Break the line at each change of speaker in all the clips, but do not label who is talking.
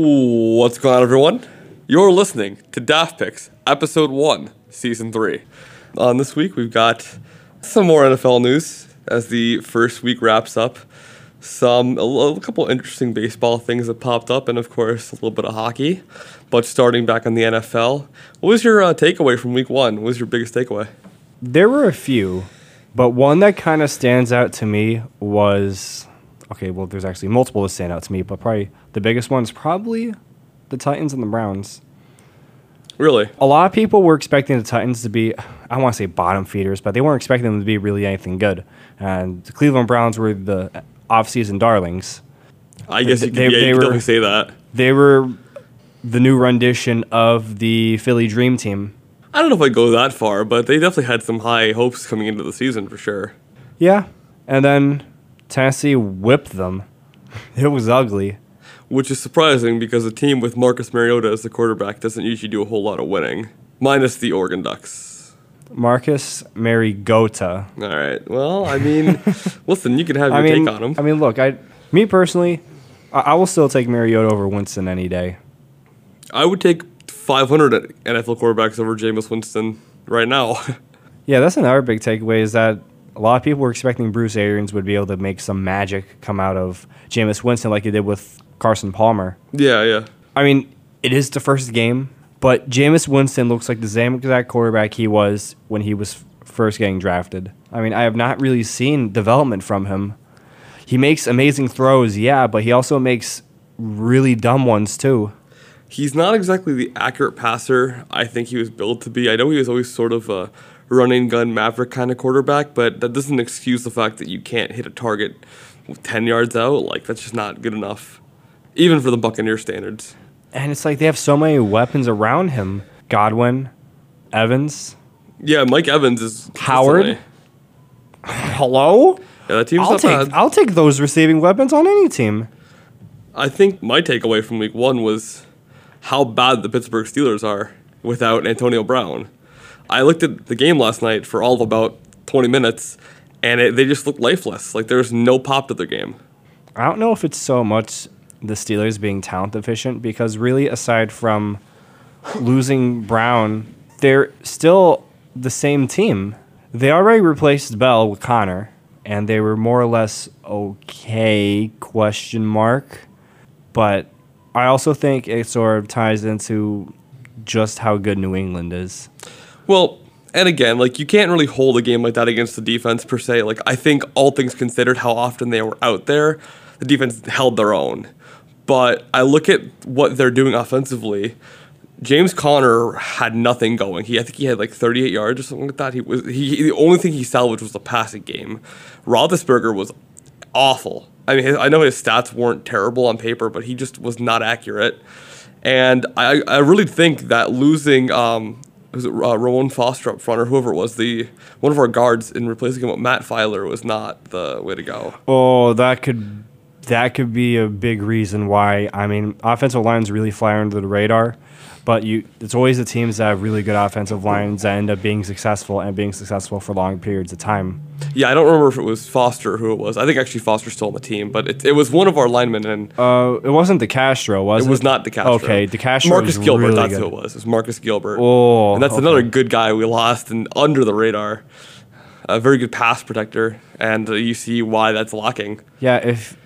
What's going on, everyone? You're listening to Daft Picks, Episode 1, Season 3. On this week, we've got some more NFL news as the first week wraps up. Some, a couple interesting baseball things that popped up, and of course, a little bit of hockey. But starting back on the NFL, what was your uh, takeaway from week one? What was your biggest takeaway?
There were a few, but one that kind of stands out to me was okay. Well, there's actually multiple that stand out to me, but probably the biggest one is probably the Titans and the Browns.
Really?
A lot of people were expecting the Titans to be, I don't want to say bottom feeders, but they weren't expecting them to be really anything good. And the Cleveland Browns were the offseason darlings.
I guess you,
They-
could, yeah,
they
you could
were-
definitely say that.
They were the new rendition of the Philly Dream Team.
I don't know if I'd go that far, but they definitely had some high hopes coming into the season for sure.
Yeah. And then Tennessee whipped them. It was ugly.
Which is surprising because a team with Marcus Mariota as the quarterback doesn't usually do a whole lot of winning, minus the Oregon Ducks.
Marcus Marigota.
All right. Well, I mean, listen, you can have your
I mean,
take on him.
I mean, look, I, me personally, I, I will still take Mariota over Winston any day.
I would take 500 NFL quarterbacks over Jameis Winston right now.
Yeah, that's another big takeaway is that a lot of people were expecting Bruce Arians would be able to make some magic come out of Jameis Winston like he did with Carson Palmer.
yeah, yeah.
I mean, it is the first game, but Jameis Winston looks like the same exact quarterback he was when he was first getting drafted. I mean, I have not really seen development from him. He makes amazing throws, yeah, but he also makes really dumb ones too.
He's not exactly the accurate passer I think he was built to be. I know he was always sort of a running gun maverick kind of quarterback, but that doesn't excuse the fact that you can't hit a target 10 yards out. Like, that's just not good enough, even for the Buccaneer standards.
And it's like they have so many weapons around him. Godwin, Evans,
Yeah, Mike Evans is
Howard? hello?
Yeah, that team's
I'll take
bad.
I'll take those receiving weapons on any team.
I think my takeaway from week one was how bad the Pittsburgh Steelers are without Antonio Brown. I looked at the game last night for all of about 20 minutes, and it, they just looked lifeless. Like there's no pop to their game.
I don't know if it's so much the Steelers being talent deficient because really aside from losing Brown, they're still the same team. They already replaced Bell with Conner and they were more or less okay question mark. But I also think it sort of ties into just how good New England is.
Well, and again, like you can't really hold a game like that against the defense per se. Like I think all things considered, how often they were out there, the defense held their own. But I look at what they're doing offensively. James Conner had nothing going. He, I think he had like 38 yards or something like that. He was he. The only thing he salvaged was the passing game. Roethlisberger was awful. I mean, I know his stats weren't terrible on paper, but he just was not accurate. And I, I really think that losing um, was it uh, Ramon Foster up front or whoever it was the one of our guards in replacing him with Matt Feiler was not the way to go.
Oh, that could that could be a big reason why. I mean, offensive lines really fly under the radar, but you it's always the teams that have really good offensive lines that end up being successful and being successful for long periods of time.
Yeah, I don't remember if it was Foster who it was. I think actually Foster's still on the team, but it, it was one of our linemen, and
Uh, it wasn't DeCastro, was it?
it was not DeCastro.
Okay, DeCastro
Marcus
was Marcus
Gilbert,
really
that's
good.
who it was. It was Marcus Gilbert.
Oh,
and that's
okay.
another good guy we lost and under the radar. A very good pass protector, and uh, you see why that's lacking.
Yeah, if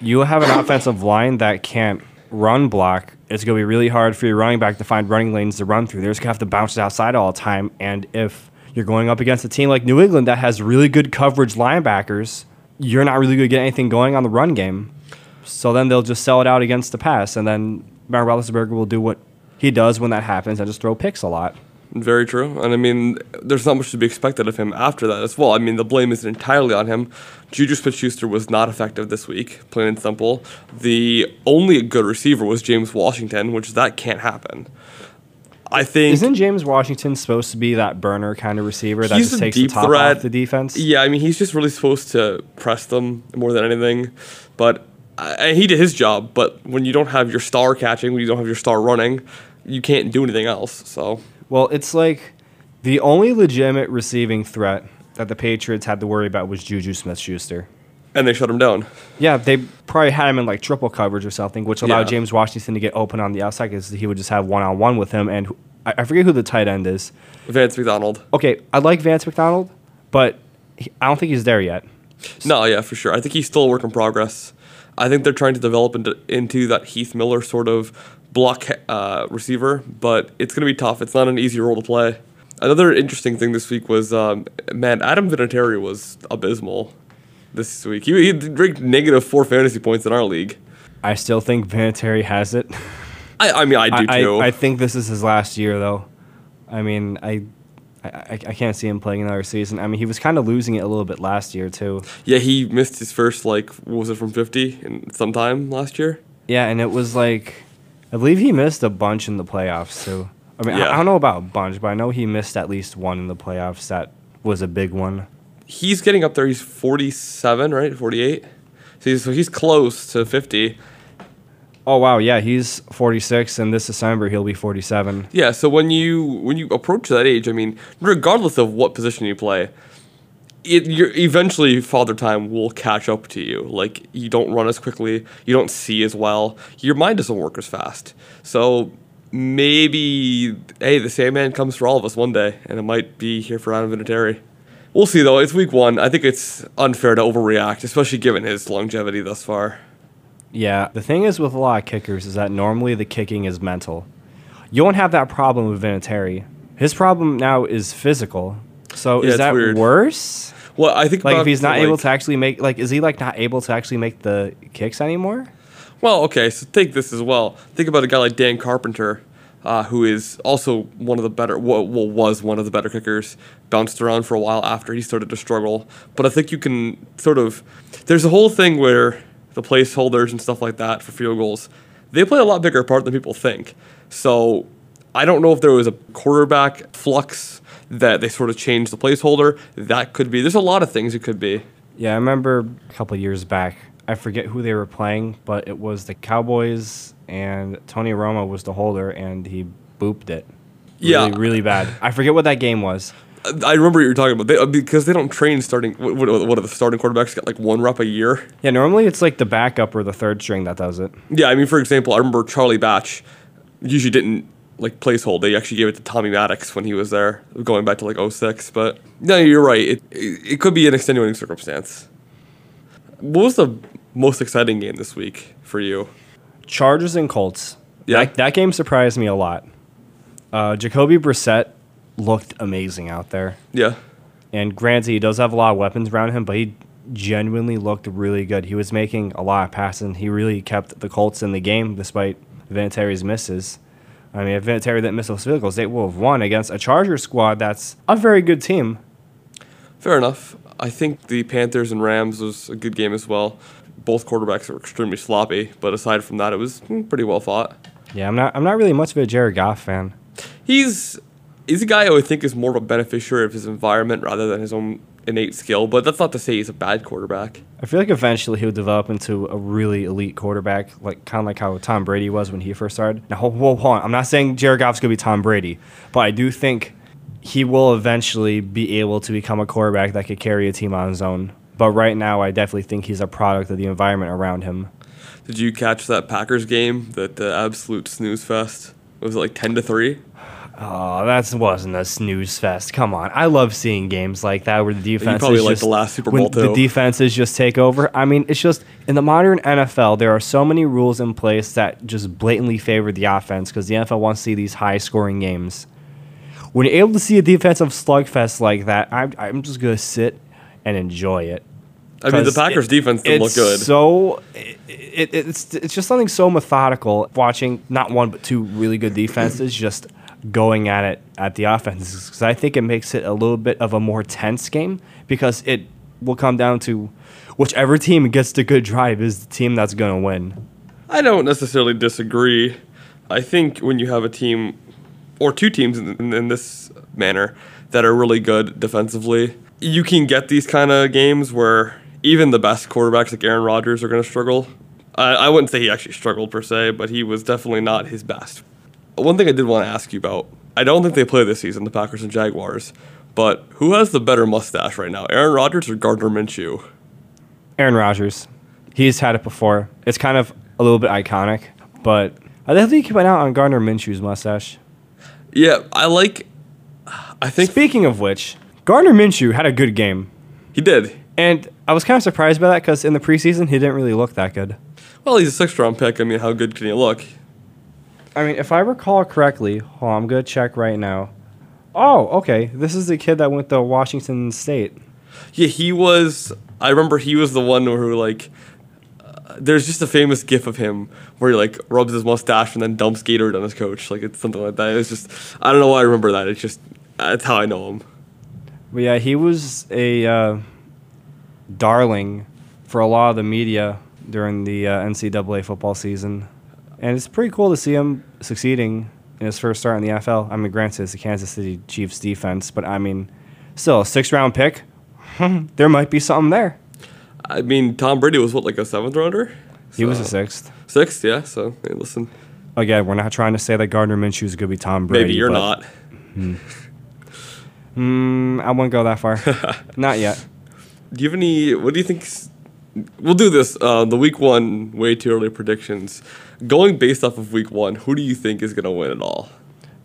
you have an offensive line that can't run block, it's going to be really hard for your running back to find running lanes to run through. They're just going to have to bounce it outside all the time. And if you're going up against a team like New England that has really good coverage linebackers, you're not really going to get anything going on the run game. So then they'll just sell it out against the pass. And then Baron Roethlisberger will do what he does when that happens and just throw picks a lot.
Very true. And I mean, there's not much to be expected of him after that as well. I mean, the blame isn't entirely on him. Juju Smith Schuster was not effective this week, plain and simple. The only good receiver was James Washington, which that can't happen. I think.
Isn't James Washington supposed to be that burner kind of receiver that just takes the top
threat.
off the defense?
Yeah, I mean, he's just really supposed to press them more than anything. But uh, he did his job. But when you don't have your star catching, when you don't have your star running, you can't do anything else. So
Well, it's like the only legitimate receiving threat that the Patriots had to worry about was Juju Smith Schuster.
and they shut him down.
Yeah, they probably had him in like triple coverage or something, which allowed
Yeah.
James Washington to get open on the outside because he would just have one on one with him. And I, I forget who the tight end is.
Vance McDonald.
Okay, I like Vance McDonald, but he, I don't think he's there yet.
No, yeah, for sure. I think he's still a work in progress. I think they're trying to develop into, into that Heath Miller sort of block uh, receiver, but it's going to be tough. It's not an easy role to play. Another interesting thing this week was, um, man, Adam Vinatieri was abysmal this week. He, he ranked negative four fantasy points in our league.
I still think Vinatieri has it.
I, I mean, I do
I,
too.
I, I think this is his last year, though. I mean, I, I, I can't see him playing another season. I mean, he was kind of losing it a little bit last year too.
yeah, he missed his first, like, what was it, from 50 in sometime last year?
Yeah, and it was like, I believe he missed a bunch in the playoffs too. I mean, I- I, don't know about a bunch, but I know he missed at least one in the playoffs. That was a big one.
He's getting up there. He's 47, right? 48? So he's, so he's close to 50.
Oh wow, yeah, he's 46, and this December he'll be 47.
Yeah, so when you when you approach that age, I mean, regardless of what position you play, it you're eventually father time will catch up to you. Like you don't run as quickly, you don't see as well, your mind doesn't work as fast. So maybe hey, the Sandman comes for all of us one day, and it might be here for Adam Vinatieri. We'll see though. It's week one. I think it's unfair to overreact, especially given his longevity thus far.
Yeah, the thing is with a lot of kickers is that normally the kicking is mental. You won't have that problem with Vinatieri. His problem now is physical. So
Yeah,
is that
weird.
worse?
Well, I think
Like if he's not able to actually make like is he like not able to actually make the kicks anymore?
Well, okay, so take this as well. Think about a guy like Dan Carpenter, uh, who is also one of the better, well, was one of the better kickers. Bounced around for a while after he started to struggle. But I think you can sort of. There's a whole thing where the placeholders and stuff like that for field goals, they play a lot bigger part than people think. So I don't know if there was a quarterback flux that they sort of changed the placeholder. That could be. There's a lot of things it could be.
Yeah, I remember a couple years back. I forget who they were playing, but it was the Cowboys and Tony Romo was the holder and he booped it.
Yeah.
Really, really bad. I forget what that game was.
I remember what you were talking about they, uh, because they don't train starting. What, what, what are the starting quarterbacks get like one rep a year?
Yeah, normally it's like the backup or the third string that does it.
Yeah, I mean, for example, I remember Charlie Batch usually didn't like placehold. They actually gave it to Tommy Maddox when he was there, going back to like 06. But no, you're right. It, it, it could be an extenuating circumstance. What was the most exciting game this week for you?
Chargers and Colts.
Yeah.
That, that game surprised me a lot. Uh, Jacoby Brissett looked amazing out there.
Yeah,
And granted, he does have a lot of weapons around him, but he genuinely looked really good. He was making a lot of passes. And he really kept the Colts in the game despite Vinatieri's misses. I mean, if Vinatieri didn't miss those field goals, they will have won against a Chargers squad that's a very good team.
fair enough. I think the Panthers and Rams was a good game as well. Both quarterbacks were extremely sloppy, but aside from that, it was pretty well fought.
Yeah, I'm not. I'm not really much of a Jared Goff fan.
he's he's a guy I would think is more of a beneficiary of his environment rather than his own innate skill. But that's not to say he's a bad quarterback.
I feel like eventually he'll develop into a really elite quarterback, like kind of like how Tom Brady was when he first started. Now, hold, hold, on. I'm not saying Jared Goff's gonna be Tom Brady, but I do think he will eventually be able to become a quarterback that could carry a team on his own. But right now, I definitely think he's a product of the environment around him.
Did you catch that Packers game? That uh, absolute snooze fest. Was it like ten to three?
Oh, that wasn't a snooze fest. Come on, I love seeing games like that where the defense.
probably
is
liked
just,
the last Super Bowl,
The defenses just take over. I mean, it's just in the modern NFL, there are so many rules in place that just blatantly favor the offense because the NFL wants to see these high-scoring games. When you're able to see a defensive slugfest like that, I'm, I'm just gonna sit and enjoy it.
I mean, the Packers
it-
defense didn't look good.
So it, it, it's it's just something so methodical. Watching not one but two really good defenses just going at it at the offenses because I think it makes it a little bit of a more tense game because it will come down to whichever team gets the good drive is the team that's going to win.
I don't necessarily disagree. I think when you have a team or two teams in, in, in this manner that are really good defensively, you can get these kind of games where even the best quarterbacks like Aaron Rodgers are going to struggle. I, I wouldn't say he actually struggled per se, but he was definitely not his best. One thing I did want to ask you about I don't think they play this season, the Packers and Jaguars, but who has the better mustache right now, Aaron Rodgers or Gardner Minshew?
Aaron Rodgers. He's had it before. It's kind of a little bit iconic, but I think he went out on Gardner Minshew's mustache.
Yeah, I like. I think
Speaking of which, Gardner Minshew had a good game,
he did.
and I was kind of surprised by that because in the preseason he didn't really look that good.
Well, he's a sixth round pick. I mean, how good can he look?
I mean, if I recall correctly, hold on, I'm gonna check right now. Oh, okay. This is the kid that went to Washington State.
Yeah, he was. I remember he was the one who like. Uh, there's just a famous GIF of him where he like rubs his mustache and then dumps Gatorade on his coach. Like it's something like that. It's just I don't know why I remember that. It's just that's how I know him.
But yeah, he was a uh, darling for a lot of the media during the uh, NCAA football season, and it's pretty cool to see him succeeding in his first start in the NFL. I mean, granted, it's the Kansas City Chiefs defense, but I mean, still a six round pick. there might be something there.
I mean, Tom Brady was what like a seventh rounder.
He was a sixth.
sixth. Yeah. So hey, listen,
Again, we're not trying to say that Gardner Minshew is going to be Tom Brady.
maybe you're
but-
not.
Mm, I wouldn't go that far. not yet.
Do you have any? What do you think? We'll do this. Uh, the week one way too early predictions. Going based off of week one, who do you think is gonna win it all?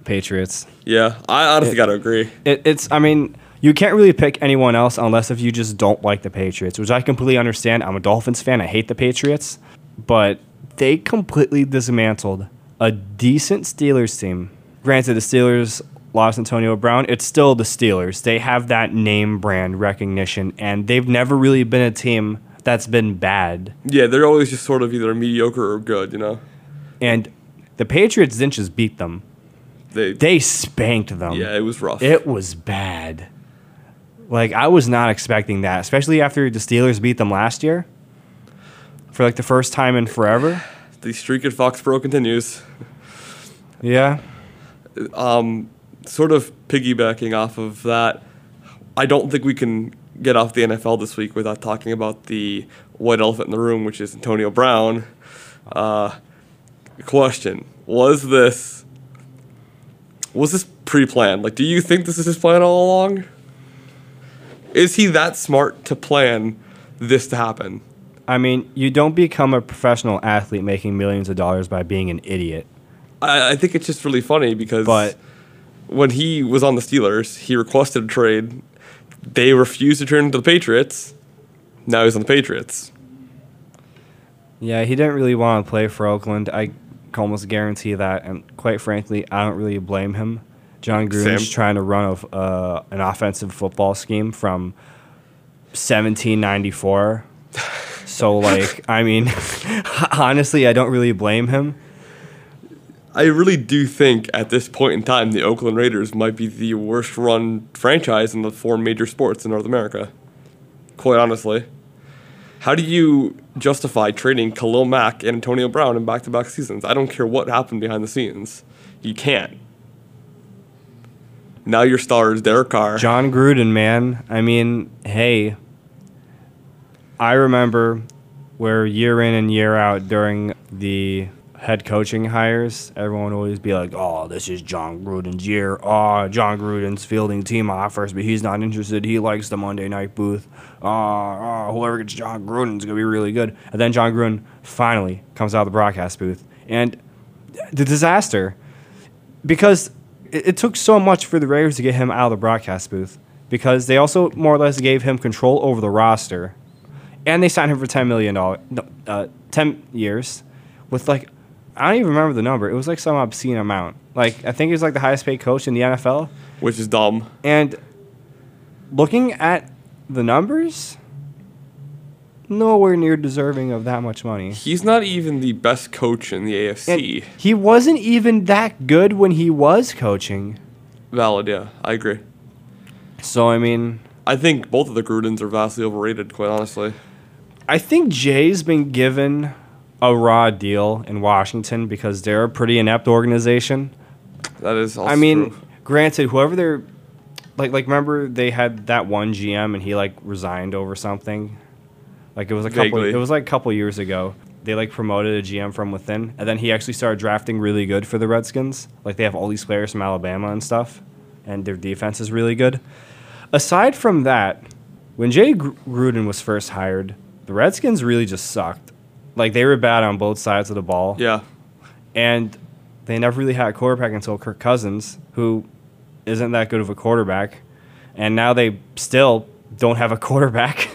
Patriots.
Yeah, I honestly gotta agree.
It, it's. I mean, you can't really pick anyone else unless if you just don't like the Patriots, which I completely understand. I'm a Dolphins fan. I hate the Patriots, but they completely dismantled a decent Steelers team. Granted, the Steelers lost Antonio Brown. It's still the Steelers. They have that name brand recognition, and they've never really been a team that's been bad.
Yeah, they're always just sort of either mediocre or good. You know,
And the Patriots didn't just beat them;
they.
they spanked them.
yeah, it was rough.
It was bad. Like I was not expecting that, especially after the Steelers beat them last year for like the first time in forever.
the streak at Foxborough continues.
Yeah.
Um, Sort of piggybacking off of that, I don't think we can get off the NFL this week without talking about the white elephant in the room, which is Antonio Brown. Uh, question: Was this was this pre-planned? Like, do you think this is his plan all along? Is he that smart to plan this to happen?
I mean, you don't become a professional athlete making millions of dollars by being an idiot.
I, I think it's just really funny because
But
when he was on the Steelers, he requested a trade. They refused to turn to the Patriots. Now he's on the Patriots.
yeah, he didn't really want to play for Oakland. I can almost guarantee that, and quite frankly, I don't really blame him. Jon Gruden's trying to run a uh, an offensive football scheme from 1794. so, like, I mean, honestly, I don't really blame him.
I really do think at this point in time, the Oakland Raiders might be the worst run franchise in the four major sports in North America. Quite honestly. How do you justify trading Khalil Mack and Antonio Brown in back to back seasons? I don't care what happened behind the scenes. You can't. Now your star is Derek Carr.
Jon Gruden, man. I mean, hey, I remember where year in and year out during the head coaching hires, everyone would always be like, "Oh, this is Jon Gruden's year. Oh, Jon Gruden's fielding team offers, but he's not interested. He likes the Monday night booth. Oh, oh whoever gets Jon Gruden's gonna be really good." And then Jon Gruden finally comes out of the broadcast booth, and the disaster because it, it took so much for the Raiders to get him out of the broadcast booth because they also more or less gave him control over the roster, and they signed him for ten million dollars, uh, ten years, with like I don't even remember the number. It was like some obscene amount. Like I think he was like the highest paid coach in the NFL,
which is dumb.
and looking at the numbers, nowhere near deserving of that much money.
He's not even the best coach in the
And
AFC.
he wasn't even that good when he was coaching.
Valid, yeah, I agree.
So I mean,
I think both of the Grudens are vastly overrated, quite honestly.
I think Jay's been given a raw deal in Washington because they're a pretty inept organization.
That is also
I mean,
true.
granted, whoever they're like, like remember they had that one GM and he like resigned over something. Like it was a couple.
Vaguely.
It was like a couple years ago. They like promoted a GM from within, and then he actually started drafting really good for the Redskins. Like they have all these players from Alabama and stuff, and their defense is really good. Aside from that, when Jay Gruden was first hired, the Redskins really just sucked. Like they were bad on both sides of the ball.
Yeah.
And they never really had a quarterback until Kirk Cousins, who isn't that good of a quarterback. And now they still don't have a quarterback.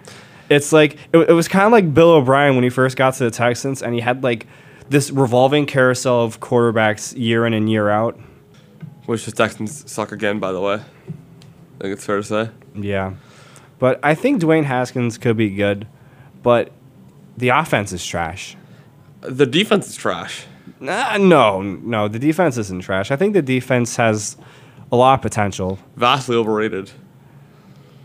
it's like it, it was kind of like Bill O'Brien when he first got to the Texans and he had like this revolving carousel of quarterbacks year in and year out.
Which the Texans suck again, by the way. I think it's fair to say.
Yeah. But I think Dwayne Haskins could be good, but the offense is trash.
The defense is trash.
Nah, no, no, the defense isn't trash. I think the defense has a lot of potential.
Vastly overrated.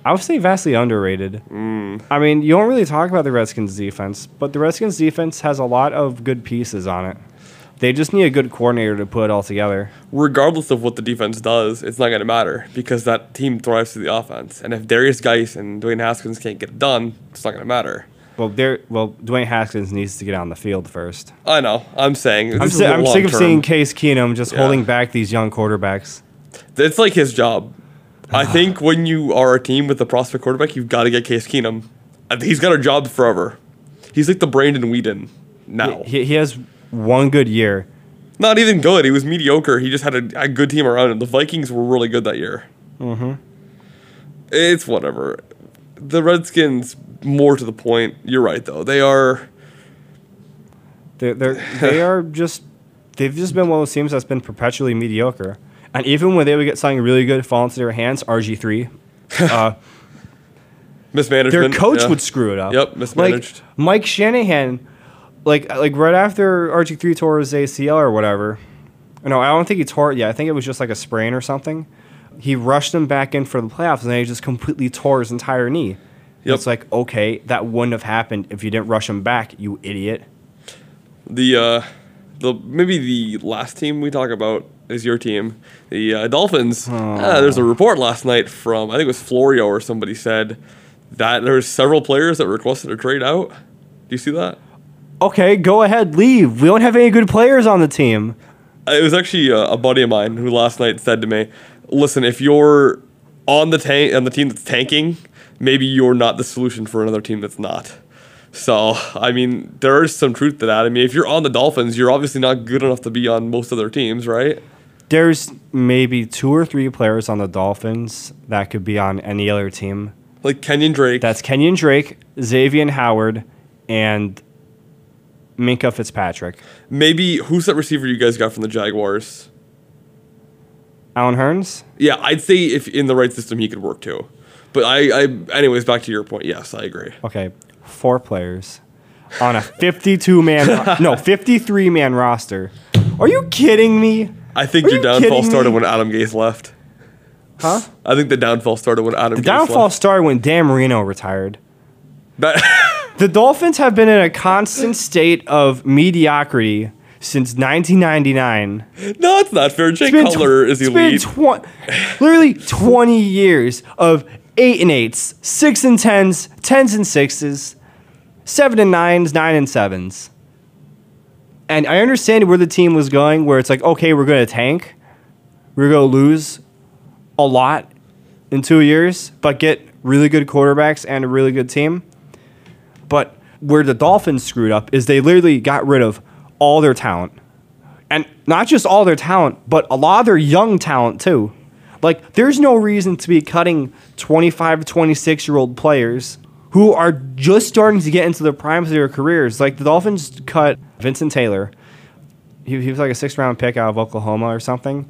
I would say vastly underrated. Mm. I mean, you don't really talk about the Redskins defense, but the Redskins defense has a lot of good pieces on it. They just need a good coordinator to put it all together.
Regardless of what the defense does, it's not going to matter because that team thrives through the offense. And if Derrius Guice and Dwayne Haskins can't get it done, it's not going to matter.
Well, there. Well, Dwayne Haskins needs to get on the field first.
I know. I'm saying.
I'm, si- I'm sick of
term.
seeing Case Keenum just
Yeah.
holding back these young quarterbacks.
It's like his job. I think when you are a team with a prospect quarterback, you've got to get Case Keenum. He's got a job forever. He's like the Brandon Weeden now.
He, he has one good year.
Not even good. He was mediocre. He just had a, a good team around him. The Vikings were really good that year. Mm-hmm. It's whatever. The Redskins, more to the point. You're right, though. They are.
They're, they're they are just they've just been one of those teams that's been perpetually mediocre. And even when they would get something really good fall into their hands, RG three, uh,
Mismanagement.
their coach
yeah.
would screw it up.
Yep, mismanaged.
Like Mike Shanahan, like like right after RG three tore his ACL or whatever. No, I don't think he tore it yet. I think it was just like a sprain or something. He rushed him back in for the playoffs, and then he just completely tore his entire knee.
Yep.
It's like okay, that wouldn't have happened if you didn't rush him back, you idiot.
The uh, the maybe the last team we talk about is your team, the uh, Dolphins. Ah, there's a report last night from I think it was Florio or somebody said that there's several players that requested a trade out. Do you see that?
Okay, go ahead, leave. We don't have any good players on the team.
Uh, It was actually a, a buddy of mine who last night said to me, "Listen, if you're on the tank on the team that's tanking, maybe you're not the solution for another team that's not." So, I mean, there is some truth to that. I mean, if you're on the Dolphins, you're obviously not good enough to be on most other teams, right?
There's maybe two or three players on the Dolphins that could be on any other team.
Like Kenyan Drake.
That's Kenyan Drake, Xavier Howard, and Minkah Fitzpatrick.
Maybe who's that receiver you guys got from the Jaguars?
Allen Hurns?
Yeah, I'd say if in the right system he could work too. But I, I anyways, back to your point. Yes, I agree.
Okay, four players on a 52 man, no, 53 man roster. Are you kidding me?
I think
Are
your
you
downfall started
me?
when Adam Gase left.
Huh?
I think the downfall started when Adam
The
Gase
downfall
left.
started when Dan Marino retired. The Dolphins have been in a constant state of mediocrity since 1999.
no, it's not fair. Jay
been tw-
Cutler is
it's been
elite.
tw- literally 20 years of eight and eights, six and tens, tens and sixes, seven and nines, nine and sevens. And I understand where the team was going, where it's like, okay, we're going to tank, we're going to lose a lot in two years, but get really good quarterbacks and a really good team. But where the Dolphins screwed up is they literally got rid of all their talent. And not just all their talent, but a lot of their young talent too. Like, there's no reason to be cutting 25, 26 year old players who are just starting to get into the prime of their careers. Like, the Dolphins cut Vincent Taylor. He, he was like a sixth round pick out of Oklahoma or something.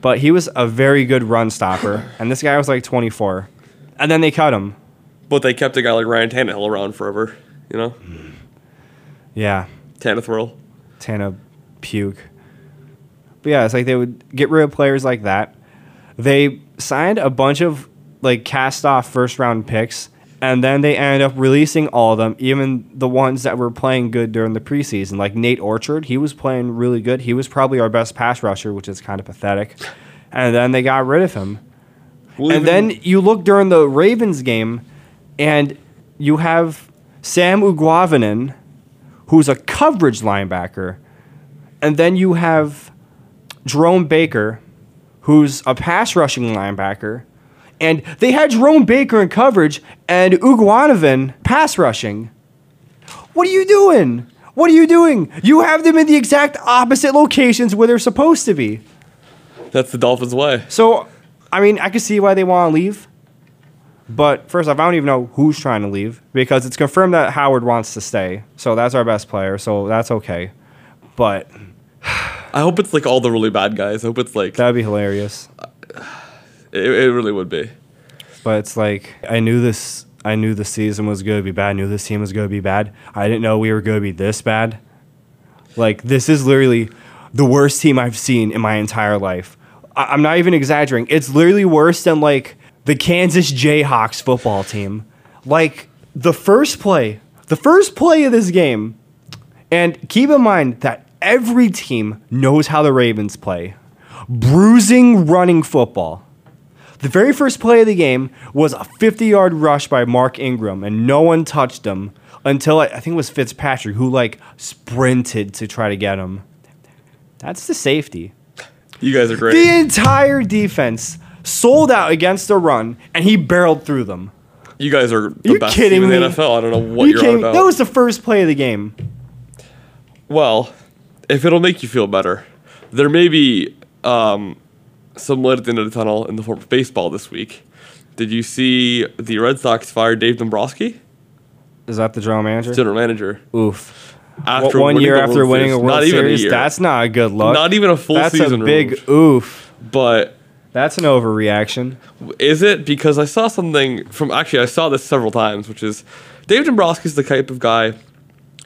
But he was a very good run stopper. and this guy was like 24. And then they cut him.
But they kept a guy like Ryan Tannehill around forever. You know,
Yeah.
Tannehill.
Tana puke. But yeah, it's like they would get rid of players like that. They signed a bunch of like cast off first round picks, and then they ended up releasing all of them, even the ones that were playing good during the preseason. Like Nate Orchard, he was playing really good. He was probably our best pass rusher, which is kind of pathetic. And then they got rid of him.
We'll
And then you look during the Ravens game, and you have Sam Eguavoen, who's a coverage linebacker, and then you have Jerome Baker, who's a pass rushing linebacker, and they had Jerome Baker in coverage and Eguavoen pass rushing. What are you doing? What are you doing? You have them in the exact opposite locations where they're supposed to be.
That's the Dolphins' way.
So, I mean, I can see why they want to leave. But first off, I don't even know who's trying to leave because it's confirmed that Howard wants to stay. So that's our best player. So that's okay. But
I hope it's like all the really bad guys. I hope it's like
that'd be hilarious.
it, it really would be.
But it's like I knew this. I knew the season was going to be bad. I knew this team was going to be bad. I didn't know we were going to be this bad. Like this is literally the worst team I've seen in my entire life. I- I'm not even exaggerating. It's literally worse than like the Kansas Jayhawks football team. Like the first play, the first play of this game, and keep in mind that every team knows how the Ravens play. Bruising running football. The very first play of the game was a 50 yard rush by Mark Ingram, and no one touched him until I think it was Fitzpatrick who like sprinted to try to get him. That's the safety.
You guys are great.
The entire defense sold out against the run, and he barreled through them.
you guys are the
you
best
kidding
team in
me?
the NFL. I don't know what
You
you're
kidding
on about.
That was the first play of the game.
Well, if it'll make you feel better, there may be um, some light at the end of the tunnel in the form of baseball this week. Did you see the Red Sox fire Dave Dombrowski,
Is that the general manager?
general manager?
Oof.
After
one year after
World
winning a World
Not even a
Series,
year.
that's not a good look.
Not even a full
that's
season
a big
removed.
oof.
But
That's an overreaction.
is it because I saw something from actually I saw this several times, which is Dave Dombrowski is the type of guy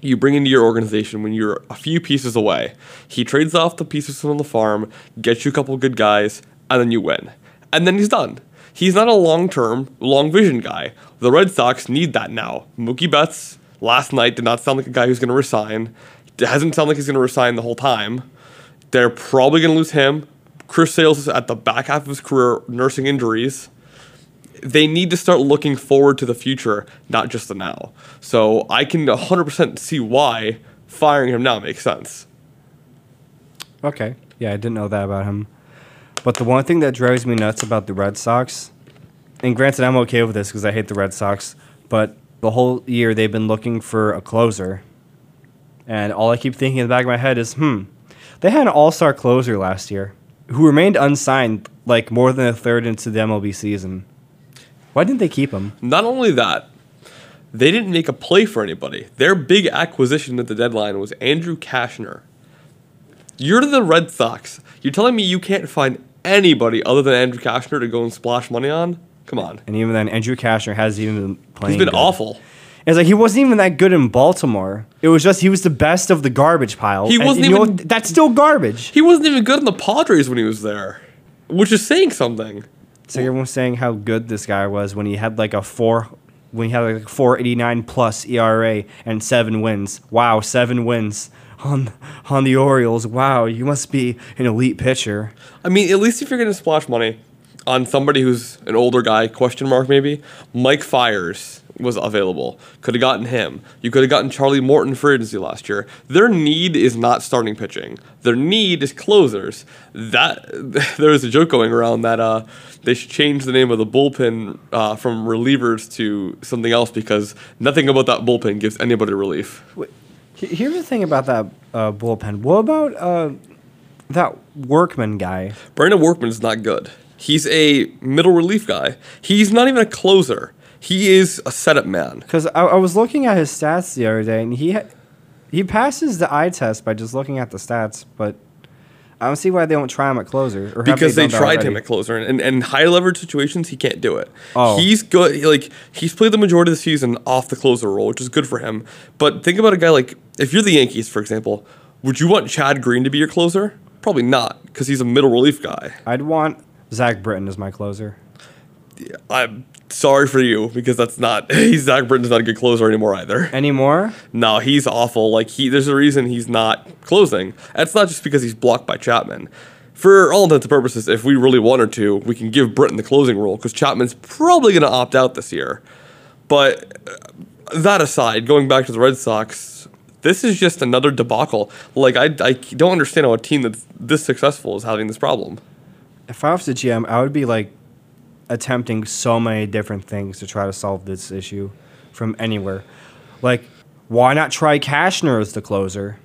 you bring into your organization when you're a few pieces away. He trades off the pieces from the farm, gets you a couple good guys, and then you win. And then he's done. He's not a long term, long vision guy. The Red Sox need that now. Mookie Betts last night did not sound like a guy who's going to resign. It hasn't sounded like he's going to resign the whole time. They're probably going to lose him. Chris Sales is at the back half of his career nursing injuries. They need to start looking forward to the future, not just the now. So I can 100% see why firing him now makes sense.
Okay. Yeah, I didn't know that about him. But the one thing that drives me nuts about the Red Sox, and granted, I'm okay with this because I hate the Red Sox, but the whole year they've been looking for a closer. And all I keep thinking in the back of my head is, hmm, they had an all star closer last year who remained unsigned like more than a third into the MLB season. Why didn't they keep him?
Not only that, they didn't make a play for anybody. Their big acquisition at the deadline was Andrew Cashner. You're the Red Sox. You're telling me you can't find anybody other than Andrew Cashner to go and splash money on? Come on.
And even then, Andrew Cashner hasn't even been playing.
He's been
good.
awful.
It's like he wasn't even that good in Baltimore. It was just he was the best of the garbage pile.
He
And
wasn't
you know
even-
what? that's still garbage.
He wasn't even good in the Padres when he was there, which is saying something.
So everyone's saying how good this guy was when he had like a four, when he had like a four eighty nine plus ERA and seven wins. Wow, seven wins on on the Orioles. Wow, you must be an elite pitcher.
I mean, at least if you're going to splash money on somebody who's an older guy, question mark maybe, Mike Fiers was available. Could have gotten him. You could have gotten Charlie Morton for agency last year. Their need is not starting pitching. Their need is closers. That there was a joke going around that uh, they should change the name of the bullpen uh, from relievers to something else because nothing about that bullpen gives anybody relief.
He- Here's the thing about that uh, bullpen. What about uh, that Workman guy?
Brandon Workman's not good. He's a middle relief guy. He's not even a closer. He is a setup man.
Because I, I was looking at his stats the other day, and he ha- he passes the eye test by just looking at the stats, but I don't see why they don't try him at closer. Or
Because they,
that
tried him at closer, and, and in high leverage situations, he can't do it.
Oh.
He's good. Like he's played the majority of the season off the closer role, which is good for him. But think about a guy like if you're the Yankees, for example, would you want Chad Green to be your closer? Probably not, because he's a middle relief guy.
I'd want Zach Britton as my closer.
I'm sorry for you because that's not. He's Zach Britton's not a good closer anymore either.
Anymore?
No, he's awful. Like he, there's a reason he's not closing. That's not just because he's blocked by Chapman. For all intents and purposes, if we really wanted to, we can give Britton the closing role because Chapman's probably going to opt out this year. But uh, that aside, going back to the Red Sox, this is just another debacle. Like I, I don't understand how a team that's this successful is having this problem.
If I was the GM, I would be like, attempting so many different things to try to solve this issue from anywhere. Like, why not try Cashner as the closer?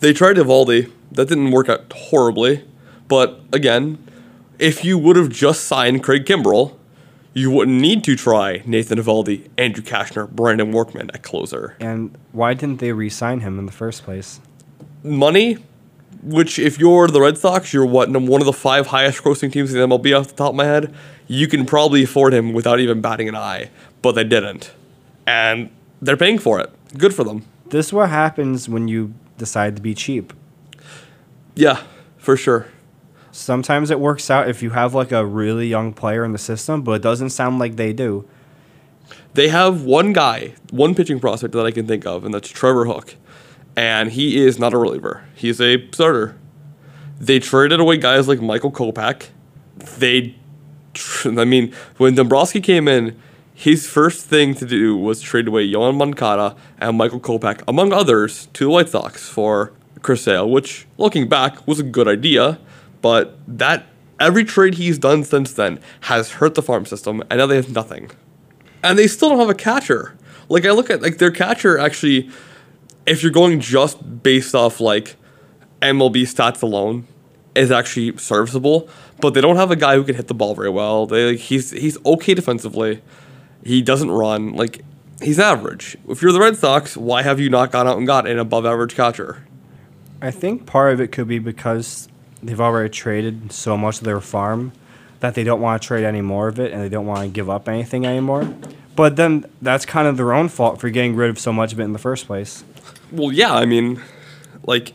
They tried Eovaldi. That didn't work out horribly. But again, if you would have just signed Craig Kimbrel, you wouldn't need to try Nathan Eovaldi, Andrew Cashner, Brandon Workman at closer.
And why didn't they re-sign him in the first place?
Money, which if you're the Red Sox, you're what one of the five highest grossing teams in the MLB off the top of my head. You can probably afford him without even batting an eye, but they didn't, and they're paying for it. Good for them.
This is what happens when you decide to be cheap.
Yeah, for sure.
Sometimes it works out if you have like a really young player in the system, but it doesn't sound like they do.
They have one guy, one pitching prospect that I can think of, and that's Trevor Hook. And he is not a reliever. He's a starter. They traded away guys like Michael Kopech. They, I mean, when Dombrowski came in, his first thing to do was trade away Yoan Moncada and Michael Kopech, among others, to the White Sox for Chris Sale, which, looking back, was a good idea. But that every trade he's done since then has hurt the farm system, and now they have nothing. And they still don't have a catcher. Like I look at like their catcher actually, if you're going just based off like MLB stats alone, is actually serviceable. But they don't have a guy who can hit the ball very well. They like, he's he's okay defensively. He doesn't run like he's average. If you're the Red Sox, why have you not gone out and got an above average catcher?
I think part of it could be because they've already traded so much of their farm that they don't want to trade any more of it and they don't want to give up anything anymore. But then that's kind of their own fault for getting rid of so much of it in the first place.
Well, yeah, I mean, like,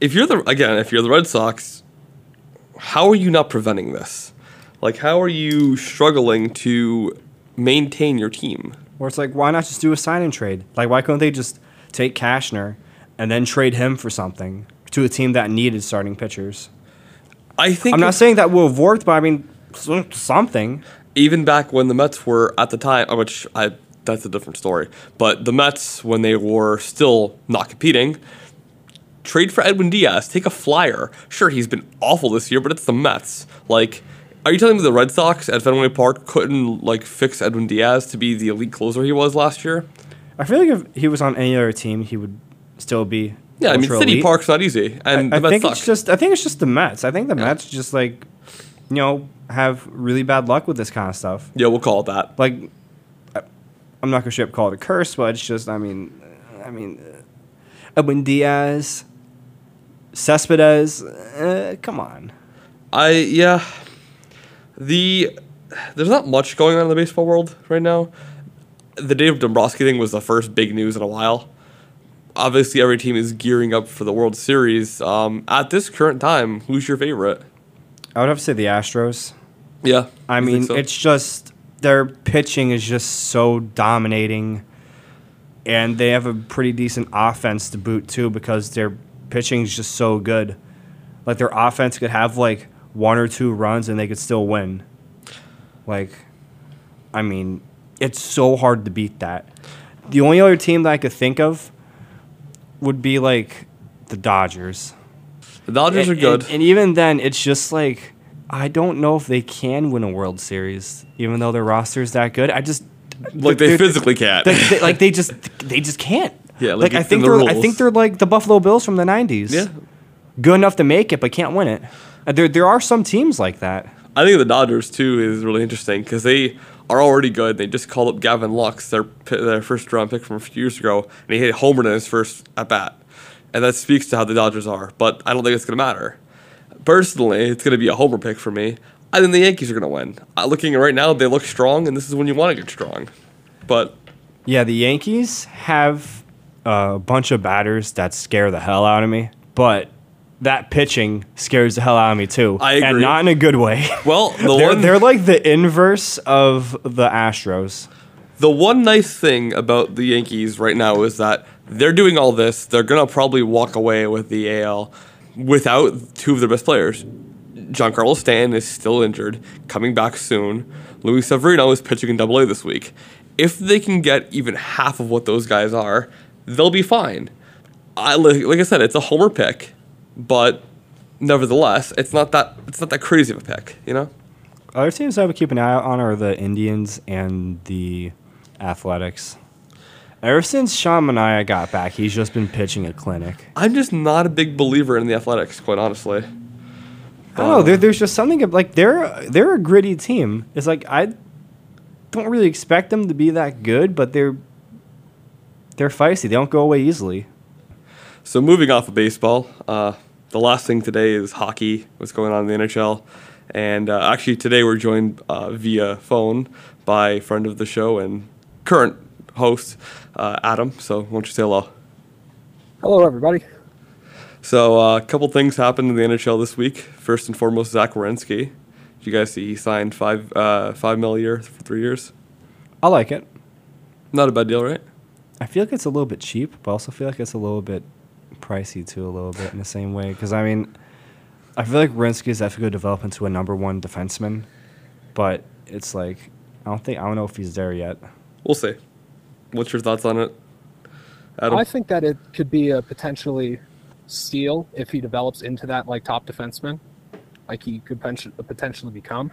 if you're the again, if you're the Red Sox, how are you not preventing this? Like, how are you struggling to maintain your team?
Or it's like, why not just do a sign and trade? Like, why couldn't they just take Cashner and then trade him for something to a team that needed starting pitchers?
I think
I'm not saying that will have worked, but I mean, something.
even back when the Mets were at the time, uh, which I that's a different story. But the Mets, when they were still not competing, trade for Edwin Diaz, take a flyer. Sure, he's been awful this year, but it's the Mets. Like, are you telling me the Red Sox at Fenway Park couldn't like fix Edwin Diaz to be the elite closer he was last year?
I feel like if he was on any other team, he would still be.
Yeah, I mean, City
elite.
Park's not easy, and
I
the Mets
think
suck.
it's just. I think it's just the Mets. I think the Mets just like, you know, have really bad luck with this kind of stuff.
yeah, we'll call it that.
Like, I- I'm not gonna straight up call it a curse, but it's just. I mean, I mean, uh, Edwin Diaz, Cespedes. Uh, come on.
I yeah, the there's not much going on in the baseball world right now. The Dave Dombrowski thing was the first big news in a while. Obviously, every team is gearing up for the World Series. Um, at this current time, who's your favorite?
I would have to say the Astros.
Yeah,
I mean,
so?
it's just their pitching is just so dominating, and they have a pretty decent offense to boot too because their pitching is just so good. Like their offense could have like one or two runs and they could still win. Like, I mean, it's so hard to beat that. The only other team that I could think of would be like the Dodgers.
the Dodgers
And-
are good.
And, and even then, it's just like I don't know if they can win a World Series, even though their roster is that good. I just
like they physically can't.
they- they- like they just they just can't.
Yeah,
like,
like
I think
in
they're
the
I think they're like the Buffalo Bills from the '90s.
yeah,
good enough to make it, but can't win it. Uh, There there are some teams like that.
I think the Dodgers too is really interesting because they are already good. They just called up Gavin Lux, their their first round pick from a few years ago, and he hit a home run in his first at bat, and that speaks to how the Dodgers are. But I don't think it's gonna matter. Personally, it's gonna be a homer pick for me. I think the Yankees are gonna win. Uh, looking right now, they look strong, and this is when you want to get strong. But
Yeah, the Yankees have a bunch of batters that scare the hell out of me, but that pitching scares the hell out of me too.
I
and not in a good way.
well, the
they're,
one
they're like the inverse of the Astros.
The one nice thing about the Yankees right now is that they're doing all this. They're gonna probably walk away with the AL without two of their best players. Giancarlo Stanton is still injured, coming back soon. Luis Severino is pitching in Double A this week. If they can get even half of what those guys are, they'll be fine. I like, like I said, it's a homer pick, but nevertheless, it's not that it's not that crazy of a pick, you know.
Other teams I would keep an eye on are the Indians and the Athletics. Ever since Sean Manaea got back, he's just been pitching a clinic.
I'm just not a big believer in the Athletics, quite honestly.
I don't know. There, there's just something like they're they're a gritty team. It's like I don't really expect them to be that good, but they're they're feisty. They don't go away easily.
So moving off of baseball, uh, the last thing today is hockey. What's going on in the NHL? And uh, actually, today we're joined uh, via phone by a friend of the show and current host, uh, Adam. So, why don't you say hello?
Hello, everybody.
So, uh, a couple things happened in the NHL this week. First and foremost, Zach Werenski. Did you guys see he signed five uh, five mil a year for three years?
I like it.
Not a bad deal, right?
I feel like it's a little bit cheap, but I also feel like it's a little bit pricey too, a little bit in the same way. Because I mean, I feel like Werenski is definitely going to develop into a number one defenseman, but it's like I don't think I don't know if he's there yet.
We'll see. What's your thoughts on it, Adam?
I think that it could be a potentially steal if he develops into that like top defenseman, like he could potentially become.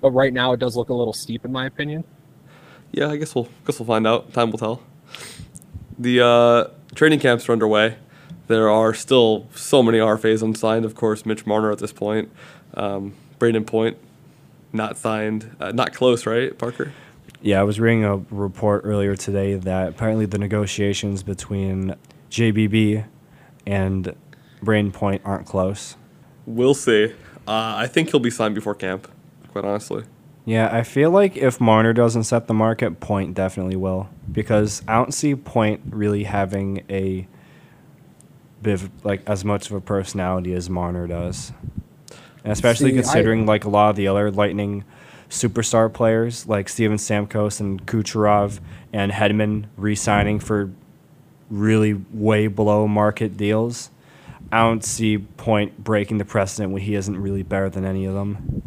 But right now, it does look a little steep, in my opinion.
Yeah, I guess we'll guess we'll find out. Time will tell. The uh, training camps are underway. There are still so many RFAs unsigned. Of course, Mitch Marner at this point, um, Brayden Point, not signed, uh, not close, right, Parker?
Yeah, I was reading a report earlier today that apparently the negotiations between JBB and Brayden Point aren't close.
We'll see. Uh, I think he'll be signed before camp. Quite honestly.
Yeah, I feel like if Marner doesn't set the market, Point definitely will. Because I don't see Point really having a bit of, like as much of a personality as Marner does. And especially
See, I-
considering like a lot of the other Lightning superstar players like Steven Stamkos and Kucherov and Hedman re-signing for really way below market deals. I don't see Point breaking the precedent when he isn't really better than any of them.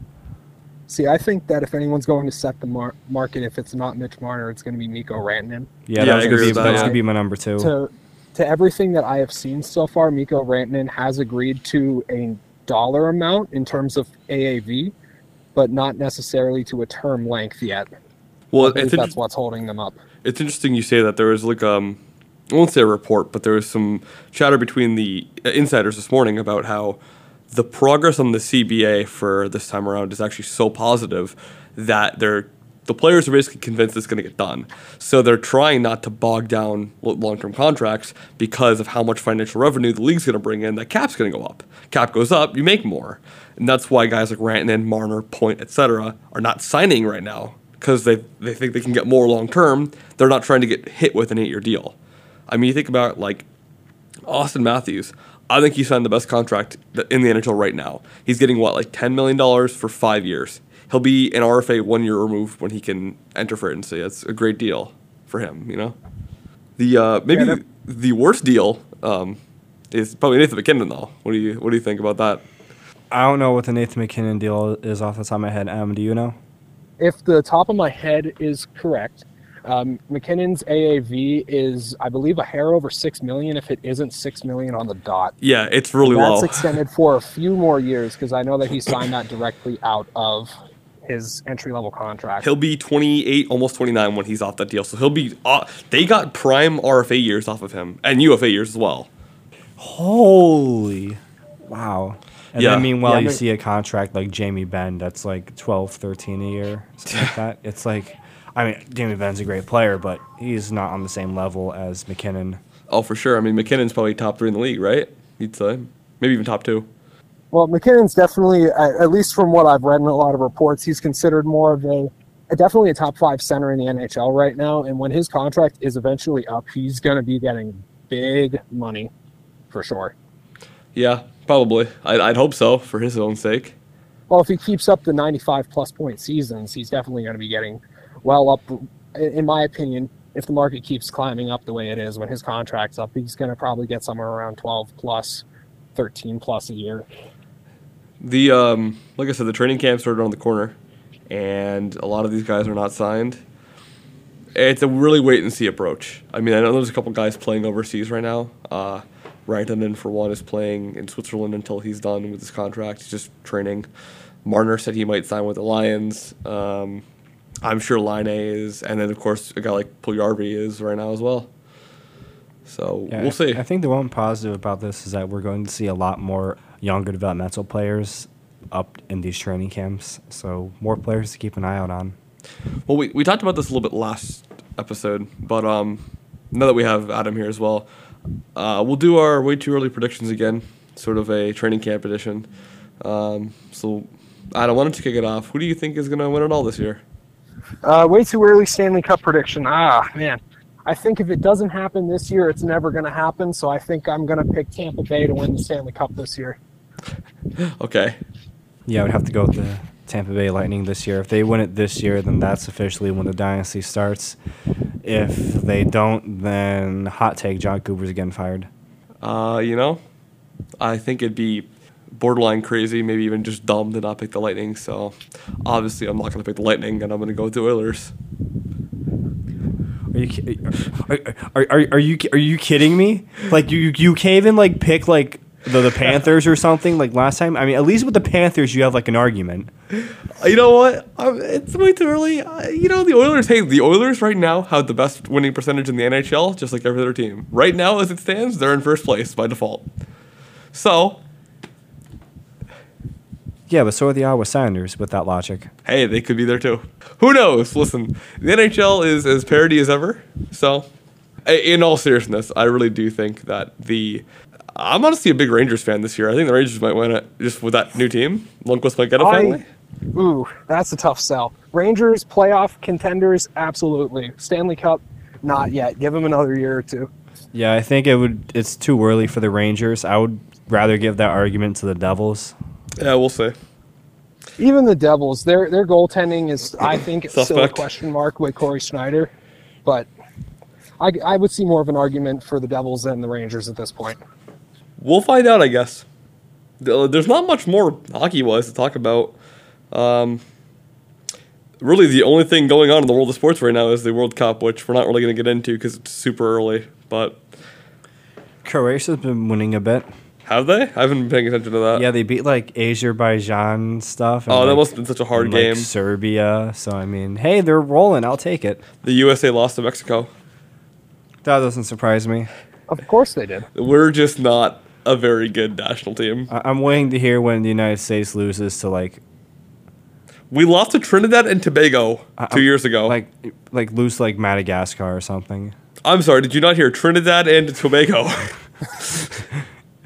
See, I think that if anyone's going to set the mar- market, if it's not Mitch Marner, it's going to be Mikko Rantanen.
Yeah,
Yeah,
that
I
was
agree
gonna be,
that,
that was
yeah.
gonna be my number two.
To to everything that I have seen so far, Mikko Rantanen has agreed to a dollar amount in terms of AAV, but not necessarily to a term length yet.
Well,
I
inter-
that's what's holding them up.
it's interesting you say that. There was like um, I won't say a report, but there was some chatter between the uh, insiders this morning about how the progress on the CBA for this time around is actually so positive that they're the players are basically convinced it's going to get done. So they're trying not to bog down long term contracts because of how much financial revenue the league's going to bring in. That cap's going to go up. Cap goes up, you make more, and that's why guys like Rantanen, Marner, Point, etc., are not signing right now because they they think they can get more long term. They're not trying to get hit with an eight year deal. I mean, you think about like Auston Matthews. I think he signed the best contract in the NHL right now. He's getting what, like ten million dollars for five years. He'll be an RFA one year removed when he can enter free agency. It's a great deal for him, you know. The uh, maybe
Yeah,
the, the worst deal um, is probably Nathan MacKinnon though. What do you what do you think about that?
I don't know what the Nathan MacKinnon deal is off the top of my head. Adam, do you know?
if the top of my head is correct, um, MacKinnon's AAV is, I believe, a hair over six million. If it isn't six million on the dot,
Yeah, it's really
that's
low.
extended for a few more years because I know that he signed that directly out of his entry level contract.
He'll be 28, almost 29 when he's off that deal. So he'll be. Uh, they got prime RFA years off of him and UFA years as well.
Holy. Wow. And
Yeah.
then meanwhile,
Yeah,
you see a contract like Jamie Benn that's like 12, 13 a year, something like that. It's like, I mean, Jamie Benn's a great player, but he's not on the same level as MacKinnon.
Oh, for sure. I mean, MacKinnon's probably top three in the league, right? You'd say. Maybe even top two.
Well, MacKinnon's definitely, at at least from what I've read in a lot of reports, he's considered more of a, a definitely a top five center in the NHL right now. And when his contract is eventually up, he's going to be getting big money for sure.
Yeah, probably. I'd, I'd hope so for his own sake.
Well, if he keeps up the 95 plus point seasons, he's definitely going to be getting well up. In my opinion, if the market keeps climbing up the way it is, when his contract's up, he's going to probably get somewhere around 12 plus, 13 plus a year.
The um, like I said, the training camp started around the corner, and a lot of these guys are not signed. It's a really wait and see approach. I mean, I know there's a couple guys playing overseas right now. Uh, Rantanen, for one, is playing in Switzerland until he's done with his contract. He's just training. Marner said he might sign with the Lions. Um, I'm sure Laine is, and then of course a guy like Puljujarvi is right now as well. So
Yeah,
we'll see.
I think the one positive about this is that we're going to see a lot more younger developmental players up in these training camps. So more players to keep an eye out on.
Well, we, we talked about this a little bit last episode, but um, now that we have Adam here as well, uh, we'll do our way too early predictions again, sort of a training camp edition. Um, so, Adam, why don't you kick it off? Who do you think is going to win it all this year?
Uh, way too early Stanley Cup prediction. Ah, man. I think if it doesn't happen this year, it's never going to happen. So I think I'm going to pick Tampa Bay to win the Stanley Cup this year.
Okay.
Yeah, I would have to go with the Tampa Bay Lightning this year. If they win it this year, then that's officially when the dynasty starts. If they don't, then hot take Jon Cooper's getting fired.
Uh, you know, I think it'd be borderline crazy, maybe even just dumb to not pick the Lightning. So, obviously, I'm not going to pick the Lightning, and I'm going to go with the Oilers.
Are you are, are, are, are you are you kidding me? Like you you can't even like pick like the, the Panthers or something like last time. I mean, at least with the Panthers, you have like an argument.
You know what? Um, it's way too early. Uh, you know, the Oilers, hey, the Oilers right now have the best winning percentage in the NHL, just like every other team. Right now, as it stands, they're in first place by default. So,
Yeah, but so are the Ottawa Senators with that logic.
hey, they could be there too. Who knows? Listen, the NHL is as parody as ever. So, in all seriousness, I really do think that the. I'm honestly a big Rangers fan this year. I think the Rangers might win it just with that new team. Lundqvist might get it
I-
finally.
Ooh, that's a tough sell. Rangers, playoff contenders, absolutely. Stanley Cup, not yet. Give them another year or two.
Yeah, I think it would. It's too early for the Rangers. I would rather give that argument to the Devils.
Yeah, we'll see.
Even the Devils, their their goaltending is, I think, it's still a question mark with Cory Schneider. But I, I would see more of an argument for the Devils than the Rangers at this point.
We'll find out, I guess. There's not much more hockey wise to talk about. Um, really, the only thing going on in the world of sports right now is the World Cup, which we're not really going to get into because it's super early. But
Croatia's been winning a bit.
have they? I haven't been paying attention to that.
Yeah, they beat like Azerbaijan stuff. and,
Oh, that
like,
must have been such a hard
and, like,
game.
Serbia. So I mean, hey, they're rolling. I'll take it.
The USA lost to Mexico.
That doesn't surprise me.
Of course they did.
We're just not a very good national team.
I- I'm waiting to hear when the United States loses to like
We lost to Trinidad and Tobago
I-
2
I'm-
years ago.
like like lose like Madagascar or something.
I'm sorry, did you not hear Trinidad and Tobago?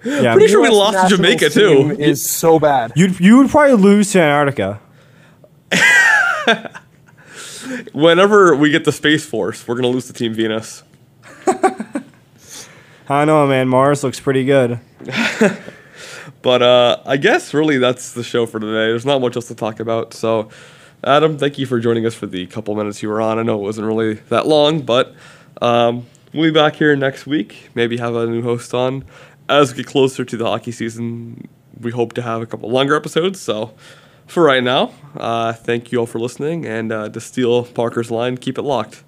Yeah,
Pretty sure we lost to Jamaica,
team
too.
Is so bad.
you'd you would probably lose to Antarctica.
Whenever we get the Space Force, we're going to lose to Team Venus.
I know, man. Mars looks pretty good.
But uh, I guess really that's the show for today. There's not much else to talk about. So, Adam, thank you for joining us for the couple minutes you were on. I know it wasn't really that long, but um, we'll be back here next week. Maybe have a new host on. As we get closer to the hockey season, we hope to have a couple longer episodes. So, for right now, uh, thank you all for listening. And uh, to steal Parker's line, keep it locked.